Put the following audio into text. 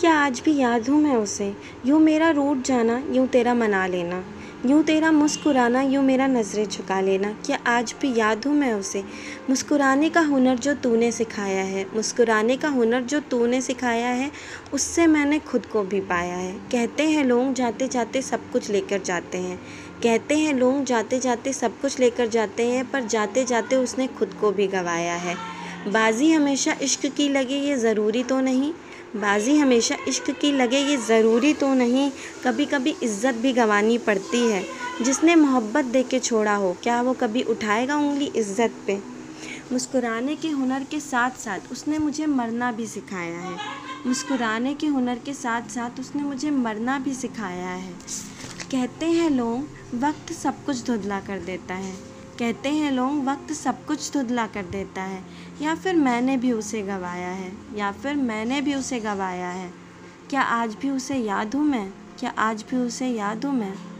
क्या आज भी याद हूँ मैं उसे। यूँ मेरा रूठ जाना, यूँ तेरा मना लेना। यूँ तेरा मुस्कुराना, यूँ मेरा नज़रें झुका लेना। क्या आज भी याद हूँ मैं उसे। मुस्कुराने का हुनर जो तूने सिखाया है, मुस्कुराने का हुनर जो तूने सिखाया है, उससे मैंने खुद को भी पाया है। कहते हैं लोग, जाते जाते सब कुछ लेकर जाते हैं। कहते हैं लोग, जाते जाते सब कुछ लेकर जाते हैं, पर जाते जाते उसने खुद को भी गंवाया है। बाजी हमेशा इश्क की लगे, ये ज़रूरी तो नहीं। बाजी हमेशा इश्क की लगे, ये ज़रूरी तो नहीं कभी कभी इज़्ज़त भी गंवानी पड़ती है। जिसने मोहब्बत दे के छोड़ा हो, क्या वो कभी उठाएगा उंगली इज़्ज़त पे? मुस्कुराने के हुनर के साथ साथ उसने मुझे मरना भी सिखाया है। मुस्कुराने के हुनर के साथ साथ उसने मुझे मरना भी सिखाया है। कहते हैं लोग, वक्त सब कुछ धुंधला कर देता है। कहते हैं, लोग वक्त सब कुछ धुदला कर देता है। या फिर, मैंने भी उसे गवाया है। या फिर, मैंने भी उसे गवाया है। क्या आज भी उसे याद हूँ मैं? क्या आज भी उसे याद हूँ मैं?